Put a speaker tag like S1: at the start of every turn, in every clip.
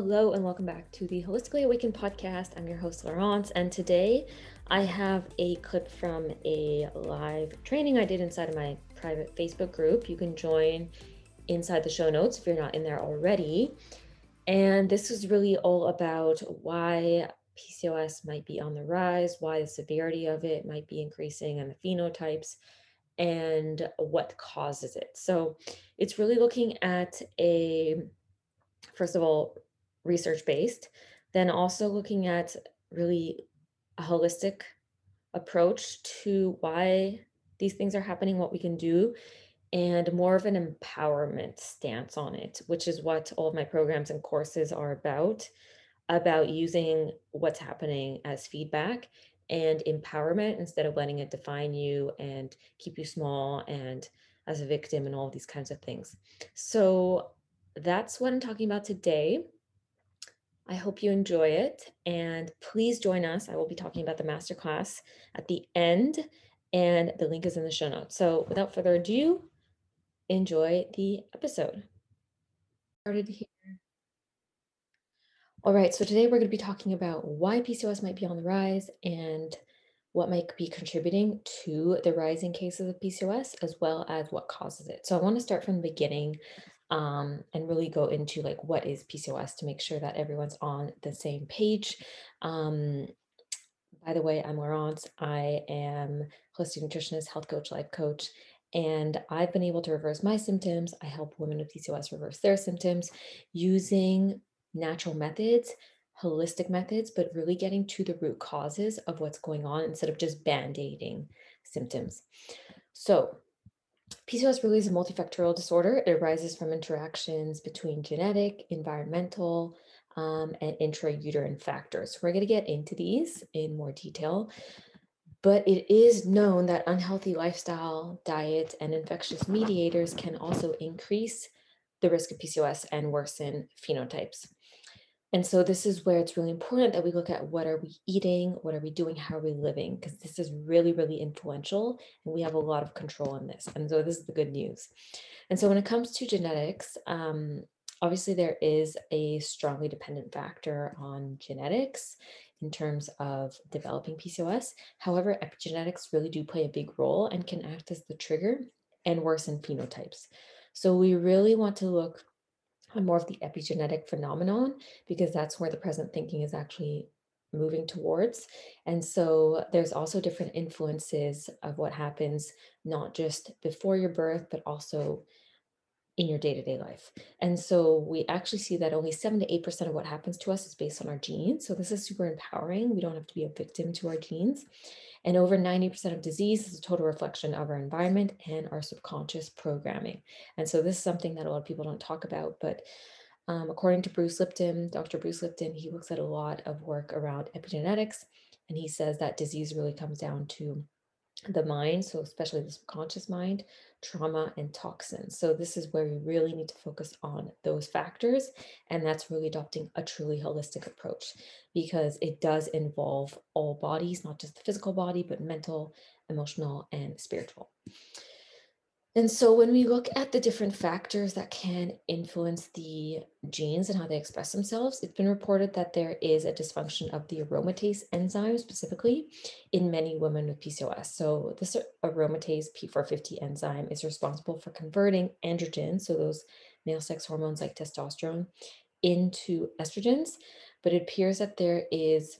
S1: Hello and welcome back to the Holistically Awakened podcast. I'm your host, Laurence, and today I have a clip from a live training I did inside of my private Facebook group. You can join inside the show notes if you're not in there already. And this is really all about why PCOS might be on the rise, why the severity of it might be increasing, and the phenotypes, and what causes it. So it's really looking at a, first of all, research based, then also looking at really a holistic approach to why these things are happening, what we can do, and more of an empowerment stance on it, which is what all of my programs and courses are about about using what's happening as feedback and empowerment instead of letting it define you and keep you small and as a victim and all these kinds of things. So that's what I'm talking about today. I hope you enjoy it and please join us. I will be talking about the masterclass at the end and the link is in the show notes. So without further ado, enjoy the episode. Started here. All right, so today we're going to be talking about why PCOS might be on the rise and what might be contributing to the rising cases of PCOS, as well as what causes it. So I want to start from the beginning um, and really go into like what is PCOS to make sure that everyone's on the same page. Um, by the way, I'm Laurence. I am holistic nutritionist, health coach, life coach, and I've been able to reverse my symptoms. I help women with PCOS reverse their symptoms using natural methods, holistic methods, but really getting to the root causes of what's going on instead of just band aiding symptoms. So, PCOS really is a multifactorial disorder. It arises from interactions between genetic, environmental, um, and intrauterine factors. We're going to get into these in more detail, but it is known that unhealthy lifestyle, diet, and infectious mediators can also increase the risk of PCOS and worsen phenotypes. And so this is where it's really important that we look at what are we eating, what are we doing, how are we living, because this is really, really influential and we have a lot of control in this. And so this is the good news. And so when it comes to genetics, um, obviously there is a strongly dependent factor on genetics in terms of developing PCOS. However, epigenetics really do play a big role and can act as the trigger and worsen phenotypes. So we really want to look more of the epigenetic phenomenon because that's where the present thinking is actually moving towards. And so there's also different influences of what happens, not just before your birth, but also in your day-to-day life. And so we actually see that only 7 to 8% of what happens to us is based on our genes. So this is super empowering. We don't have to be a victim to our genes. And over 90% of disease is a total reflection of our environment and our subconscious programming. And so this is something that a lot of people don't talk about, but um, according to Bruce Lipton, Dr. Bruce Lipton, he looks at a lot of work around epigenetics, and he says that disease really comes down to the mind, so especially the subconscious mind, trauma, and toxins. So, this is where we really need to focus on those factors. And that's really adopting a truly holistic approach because it does involve all bodies, not just the physical body, but mental, emotional, and spiritual. And so when we look at the different factors that can influence the genes and how they express themselves, it's been reported that there is a dysfunction of the aromatase enzyme specifically in many women with PCOS. So this aromatase P450 enzyme is responsible for converting androgens, so those male sex hormones like testosterone, into estrogens. But it appears that there is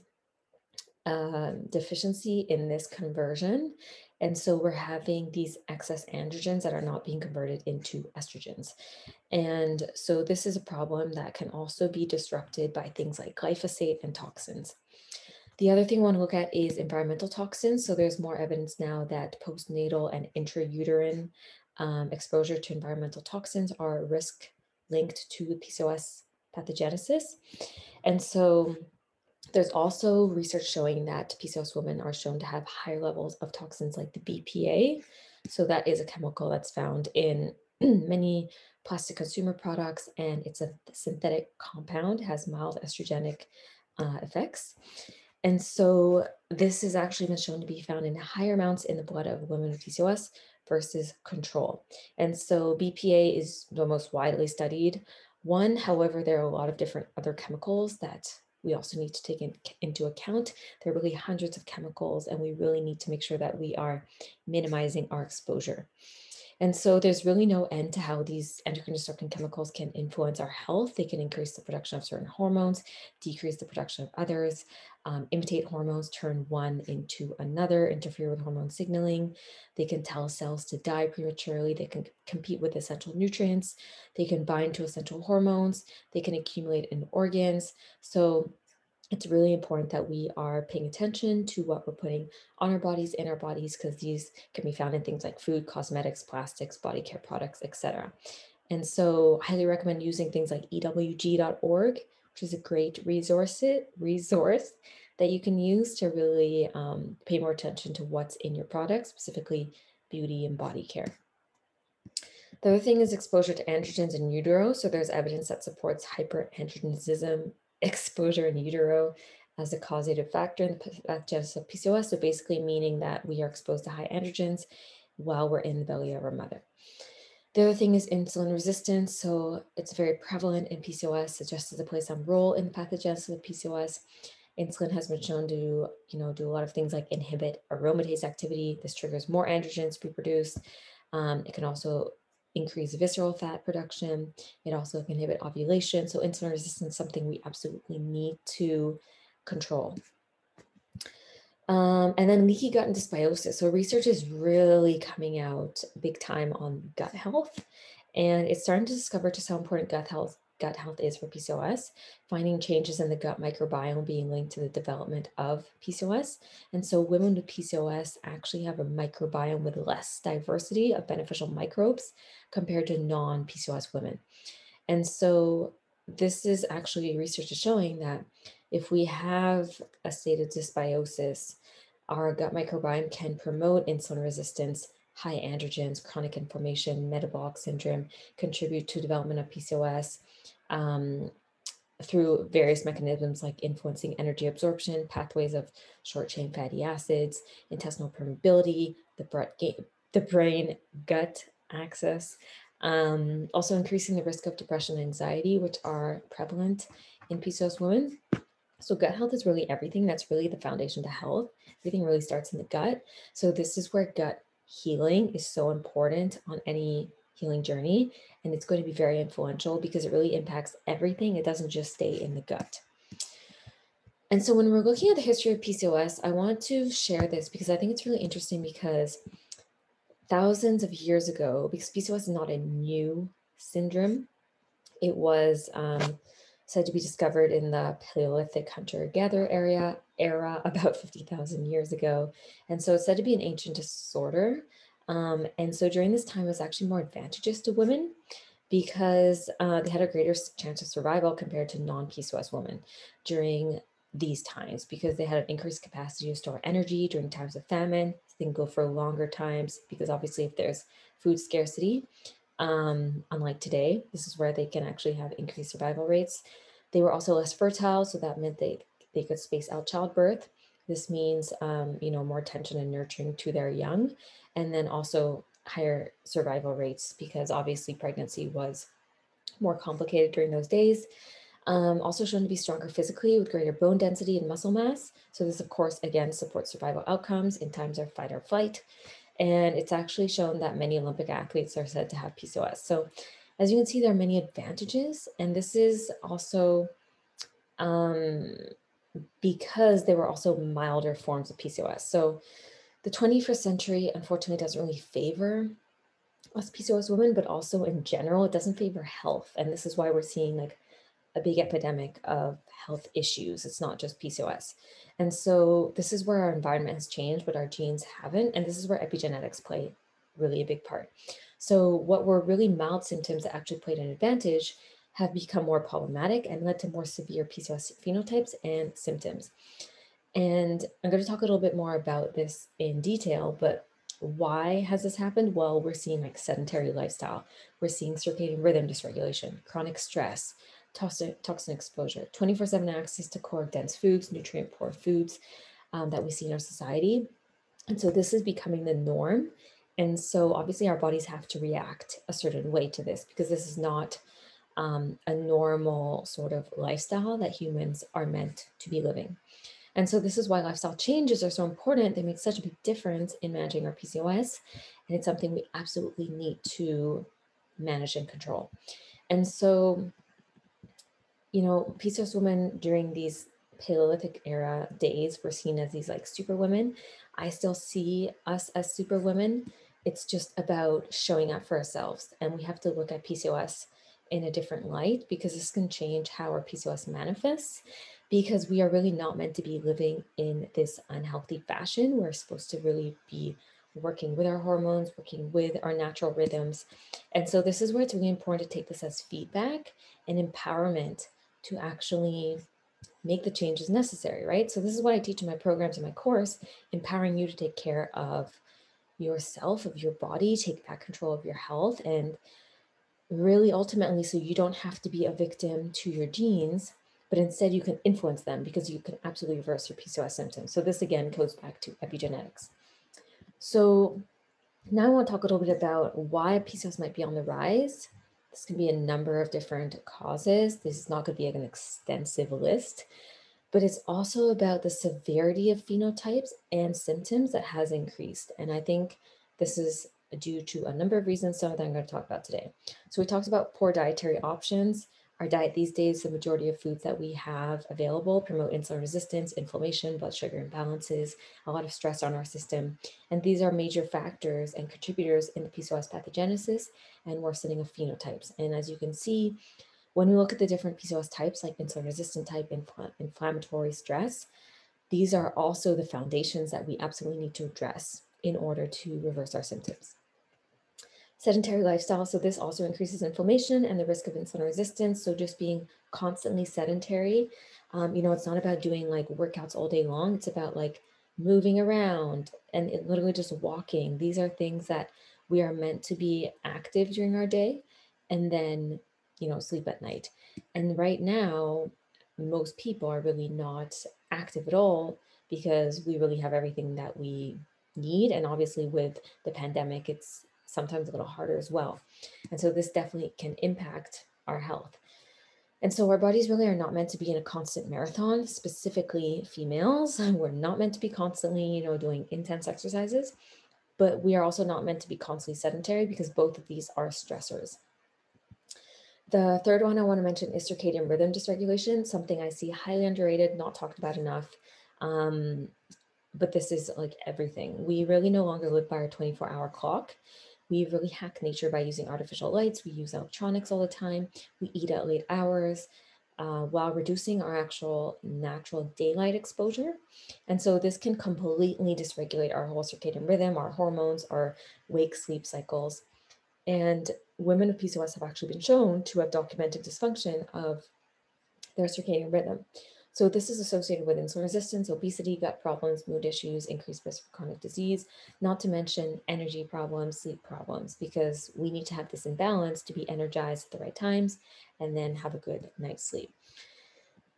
S1: a deficiency in this conversion and so we're having these excess androgens that are not being converted into estrogens. And so this is a problem that can also be disrupted by things like glyphosate and toxins. The other thing I want to look at is environmental toxins. So there's more evidence now that postnatal and intrauterine um, exposure to environmental toxins are risk linked to PCOS pathogenesis. And so there's also research showing that PCOS women are shown to have higher levels of toxins like the BPA. So that is a chemical that's found in many plastic consumer products, and it's a synthetic compound, has mild estrogenic uh, effects. And so this has actually been shown to be found in higher amounts in the blood of women with PCOS versus control. And so BPA is the most widely studied One, however, there are a lot of different other chemicals that we also need to take in, into account. There are really hundreds of chemicals, and we really need to make sure that we are minimizing our exposure. And so there's really no end to how these endocrine disrupting chemicals can influence our health. They can increase the production of certain hormones, decrease the production of others, um, imitate hormones, turn one into another, interfere with hormone signaling. They can tell cells to die prematurely. They can compete with essential nutrients. They can bind to essential hormones. They can accumulate in organs. So it's really important that we are paying attention to what we're putting on our bodies, in our bodies, because these can be found in things like food, cosmetics, plastics, body care products, etc. And so, highly recommend using things like ewg.org, which is a great resource resource that you can use to really um, pay more attention to what's in your products, specifically beauty and body care. The other thing is exposure to androgens in utero. So there's evidence that supports hyperandrogenism exposure in utero as a causative factor in the pathogenesis of PCOS. So basically meaning that we are exposed to high androgens while we're in the belly of our mother. The other thing is insulin resistance. So it's very prevalent in PCOS. It just as a plays some role in the pathogenesis of PCOS. Insulin has been shown to, you know, do a lot of things like inhibit aromatase activity. This triggers more androgens to be produced. Um, it can also increase visceral fat production. It also can inhibit ovulation. So insulin resistance is something we absolutely need to control. Um, and then leaky gut and dysbiosis. So research is really coming out big time on gut health. And it's starting to discover just how important gut health gut health is for PCOS, finding changes in the gut microbiome being linked to the development of PCOS. And so women with PCOS actually have a microbiome with less diversity of beneficial microbes compared to non PCOS women. And so this is actually research is showing that if we have a state of dysbiosis, our gut microbiome can promote insulin resistance, high androgens, chronic inflammation, metabolic syndrome, contribute to development of PCOS, um, through various mechanisms like influencing energy absorption, pathways of short chain fatty acids, intestinal permeability, the, brain gut axis, um, also increasing the risk of depression and anxiety, which are prevalent in PCOS women. So gut health is really everything. That's really the foundation to health. Everything really starts in the gut. So this is where gut healing is so important on any healing journey. And it's going to be very influential because it really impacts everything. It doesn't just stay in the gut. And so when we're looking at the history of PCOS, I want to share this because I think it's really interesting because thousands of years ago, because PCOS is not a new syndrome, it was um, said to be discovered in the Paleolithic hunter-gatherer area era about 50,000 years ago. And so it's said to be an ancient disorder um, and so during this time, it was actually more advantageous to women because uh, they had a greater chance of survival compared to non-PCOS women during these times because they had an increased capacity to store energy during times of famine. They can go for longer times because obviously if there's food scarcity, um, unlike today, this is where they can actually have increased survival rates. They were also less fertile, so that meant they, they could space out childbirth. This means, um, you know, more attention and nurturing to their young and then also higher survival rates because obviously pregnancy was more complicated during those days. Um, also shown to be stronger physically with greater bone density and muscle mass. So this, of course, again, supports survival outcomes in times of fight or flight. And it's actually shown that many Olympic athletes are said to have PCOS. So as you can see, there are many advantages. And this is also um, because they were also milder forms of PCOS. So the 21st century, unfortunately, doesn't really favor us PCOS women, but also in general, it doesn't favor health. And this is why we're seeing like a big epidemic of health issues. It's not just PCOS. And so this is where our environment has changed, but our genes haven't. And this is where epigenetics play really a big part. So what were really mild symptoms that actually played an advantage have become more problematic and led to more severe PCOS phenotypes and symptoms. And I'm going to talk a little bit more about this in detail, but why has this happened? Well, we're seeing like sedentary lifestyle. We're seeing circadian rhythm dysregulation, chronic stress, toxin, toxin exposure, 24 7 access to core dense foods, nutrient poor foods um, that we see in our society. And so this is becoming the norm. And so obviously our bodies have to react a certain way to this because this is not um, a normal sort of lifestyle that humans are meant to be living. And so this is why lifestyle changes are so important. They make such a big difference in managing our PCOS. And it's something we absolutely need to manage and control. And so, you know, PCOS women during these Paleolithic era days were seen as these like super women. I still see us as super women. It's just about showing up for ourselves. And we have to look at PCOS in a different light because this can change how our PCOS manifests because we are really not meant to be living in this unhealthy fashion. We're supposed to really be working with our hormones, working with our natural rhythms. And so this is where it's really important to take this as feedback and empowerment to actually make the changes necessary, right? So this is what I teach in my programs in my course, empowering you to take care of yourself, of your body, take back control of your health and really ultimately so you don't have to be a victim to your genes but instead you can influence them because you can absolutely reverse your PCOS symptoms. So this again goes back to epigenetics. So now I want to talk a little bit about why PCOS might be on the rise. This can be a number of different causes. This is not going to be an extensive list, but it's also about the severity of phenotypes and symptoms that has increased. And I think this is due to a number of reasons, some of them I'm going to talk about today. So we talked about poor dietary options our diet these days, the majority of foods that we have available promote insulin resistance, inflammation, blood sugar imbalances, a lot of stress on our system. And these are major factors and contributors in the PCOS pathogenesis and worsening of phenotypes. And as you can see, when we look at the different PCOS types, like insulin resistant type, infl- inflammatory stress, these are also the foundations that we absolutely need to address in order to reverse our symptoms sedentary lifestyle. So this also increases inflammation and the risk of insulin resistance. So just being constantly sedentary, um, you know, it's not about doing like workouts all day long. It's about like moving around and literally just walking. These are things that we are meant to be active during our day and then, you know, sleep at night. And right now, most people are really not active at all because we really have everything that we need. And obviously, with the pandemic, it's sometimes a little harder as well. And so this definitely can impact our health. And so our bodies really are not meant to be in a constant marathon, specifically females. We're not meant to be constantly, you know, doing intense exercises, but we are also not meant to be constantly sedentary because both of these are stressors. The third one I want to mention is circadian rhythm dysregulation, something I see highly underrated, not talked about enough. Um, but this is like everything. We really no longer live by our 24 hour clock. We really hack nature by using artificial lights. We use electronics all the time. We eat at late hours uh, while reducing our actual natural daylight exposure. And so this can completely dysregulate our whole circadian rhythm, our hormones, our wake sleep cycles. And women with PCOS have actually been shown to have documented dysfunction of their circadian rhythm. So this is associated with insulin resistance, obesity, gut problems, mood issues, increased risk for chronic disease, not to mention energy problems, sleep problems, because we need to have this imbalance to be energized at the right times and then have a good night's sleep.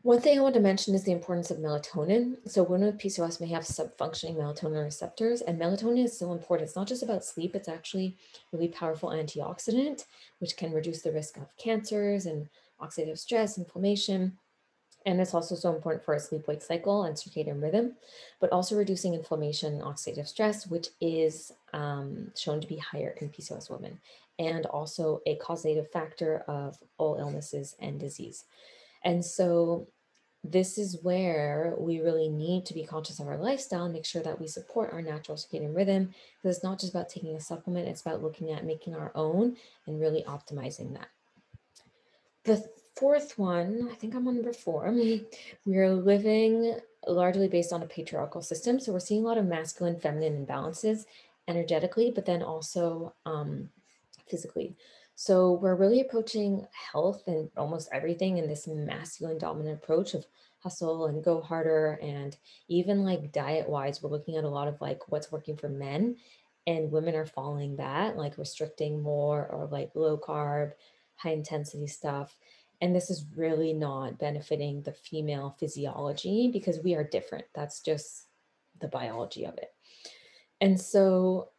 S1: One thing I want to mention is the importance of melatonin. So women with PCOS may have sub-functioning melatonin receptors, and melatonin is so important. It's not just about sleep, it's actually really powerful antioxidant, which can reduce the risk of cancers and oxidative stress, inflammation, and it's also so important for our sleep wake cycle and circadian rhythm, but also reducing inflammation and oxidative stress, which is um, shown to be higher in PCOS women, and also a causative factor of all illnesses and disease. And so this is where we really need to be conscious of our lifestyle and make sure that we support our natural circadian rhythm because it's not just about taking a supplement, it's about looking at making our own and really optimizing that. The fourth one, I think I'm on number four. We're living largely based on a patriarchal system. So we're seeing a lot of masculine, feminine imbalances energetically, but then also um, physically. So we're really approaching health and almost everything in this masculine dominant approach of hustle and go harder. And even like diet wise, we're looking at a lot of like what's working for men and women are following that, like restricting more or like low carb, high intensity stuff. And this is really not benefiting the female physiology because we are different. That's just the biology of it. And so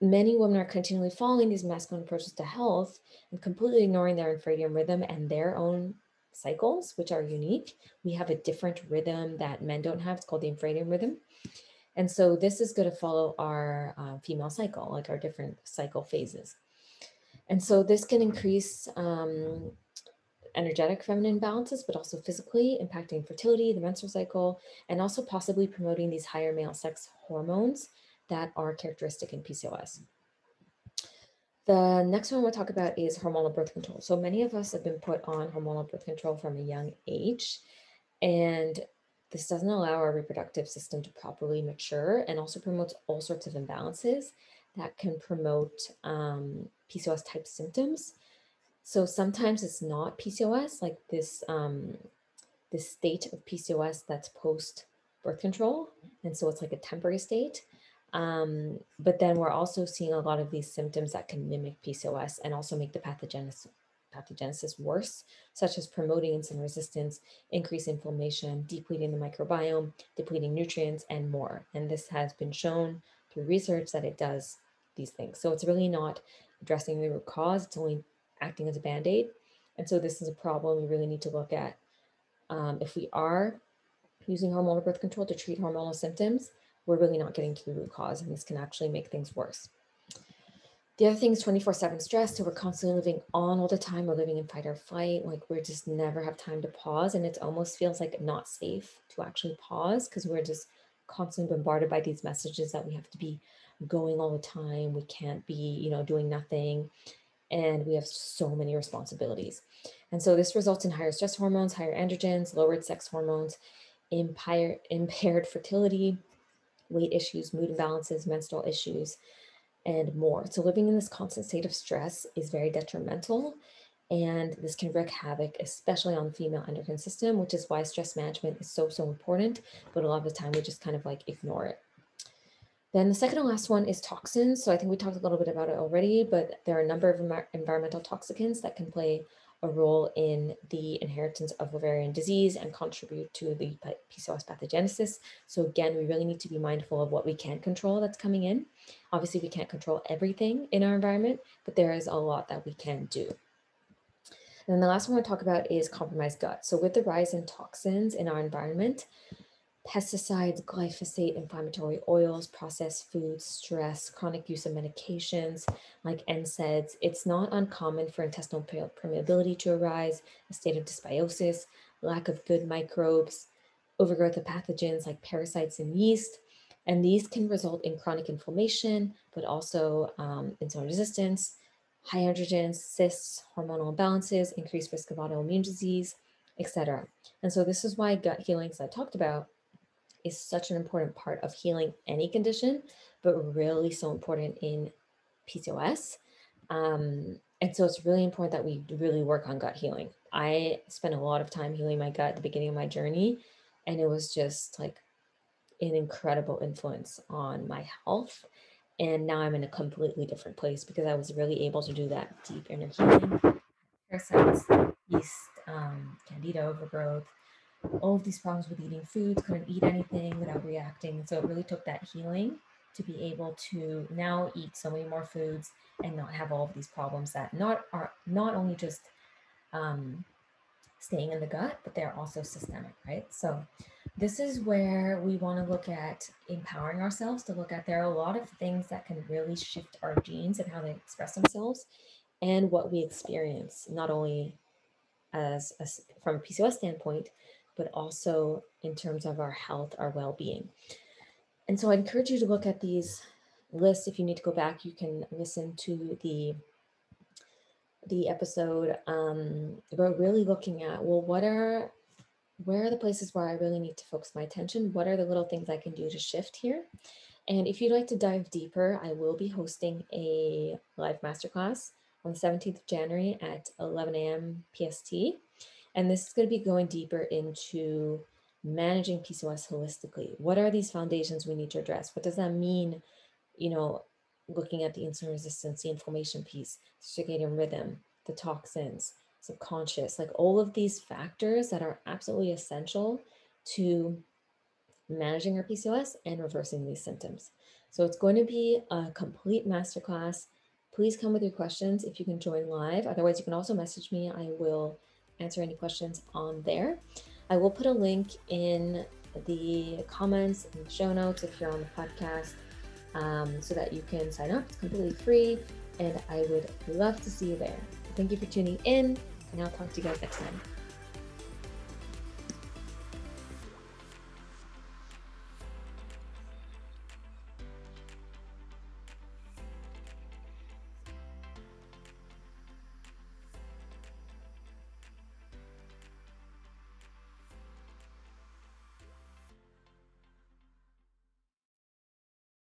S1: many women are continually following these masculine approaches to health and completely ignoring their infradian rhythm and their own cycles, which are unique. We have a different rhythm that men don't have. It's called the infradian rhythm. And so this is going to follow our uh, female cycle, like our different cycle phases. And so this can increase um, energetic feminine balances, but also physically impacting fertility, the menstrual cycle, and also possibly promoting these higher male sex hormones that are characteristic in PCOS. The next one we'll talk about is hormonal birth control. So many of us have been put on hormonal birth control from a young age, and this doesn't allow our reproductive system to properly mature and also promotes all sorts of imbalances that can promote um, PCOS type symptoms. So sometimes it's not PCOS, like this um, this state of PCOS that's post birth control, and so it's like a temporary state. Um, but then we're also seeing a lot of these symptoms that can mimic PCOS and also make the pathogenesis, pathogenesis worse, such as promoting insulin resistance, increased inflammation, depleting the microbiome, depleting nutrients, and more. And this has been shown through research that it does these things. So it's really not addressing the root cause, it's only acting as a band aid. And so this is a problem we really need to look at. Um, if we are using hormonal birth control to treat hormonal symptoms, we're really not getting to the root cause, and this can actually make things worse. The other thing is 24 7 stress. So we're constantly living on all the time. We're living in fight or flight. Like we just never have time to pause. And it almost feels like not safe to actually pause because we're just constantly bombarded by these messages that we have to be going all the time. We can't be, you know, doing nothing. And we have so many responsibilities. And so this results in higher stress hormones, higher androgens, lowered sex hormones, impaired, impaired fertility, weight issues, mood imbalances, menstrual issues, and more. So, living in this constant state of stress is very detrimental. And this can wreak havoc, especially on the female endocrine system, which is why stress management is so, so important. But a lot of the time, we just kind of like ignore it. Then the second and last one is toxins. So I think we talked a little bit about it already, but there are a number of environmental toxicants that can play a role in the inheritance of ovarian disease and contribute to the PCOS pathogenesis. So again, we really need to be mindful of what we can control that's coming in. Obviously, we can't control everything in our environment, but there is a lot that we can do. And then the last one we'll talk about is compromised gut. So with the rise in toxins in our environment, pesticides, glyphosate, inflammatory oils, processed foods, stress, chronic use of medications like NSAIDs, it's not uncommon for intestinal permeability to arise, a state of dysbiosis, lack of good microbes, overgrowth of pathogens like parasites and yeast. And these can result in chronic inflammation, but also um, insulin resistance, high androgens, cysts, hormonal imbalances, increased risk of autoimmune disease, etc. And so this is why gut healings I talked about is such an important part of healing any condition, but really so important in PCOS. Um, and so it's really important that we really work on gut healing. I spent a lot of time healing my gut at the beginning of my journey, and it was just like an incredible influence on my health. And now I'm in a completely different place because I was really able to do that deep inner healing. Parasites, yeast, um, candida overgrowth, all of these problems with eating foods, couldn't eat anything without reacting. So it really took that healing to be able to now eat so many more foods and not have all of these problems that not are not only just um, staying in the gut, but they're also systemic, right? So this is where we want to look at empowering ourselves to look at there are a lot of things that can really shift our genes and how they express themselves and what we experience, not only as, as from a PCOS standpoint, but also in terms of our health, our well being. And so I encourage you to look at these lists. If you need to go back, you can listen to the the episode um we're really looking at well what are where are the places where i really need to focus my attention what are the little things i can do to shift here and if you'd like to dive deeper i will be hosting a live masterclass on the 17th of january at 11 a.m pst and this is going to be going deeper into managing PCOS holistically. What are these foundations we need to address? What does that mean? You know, looking at the insulin resistance, the inflammation piece, circadian rhythm, the toxins, subconscious, like all of these factors that are absolutely essential to managing our PCOS and reversing these symptoms. So it's going to be a complete masterclass. Please come with your questions if you can join live. Otherwise, you can also message me. I will answer any questions on there. I will put a link in the comments and the show notes if you're on the podcast um, so that you can sign up. It's completely free, and I would love to see you there. Thank you for tuning in, and I'll talk to you guys next time.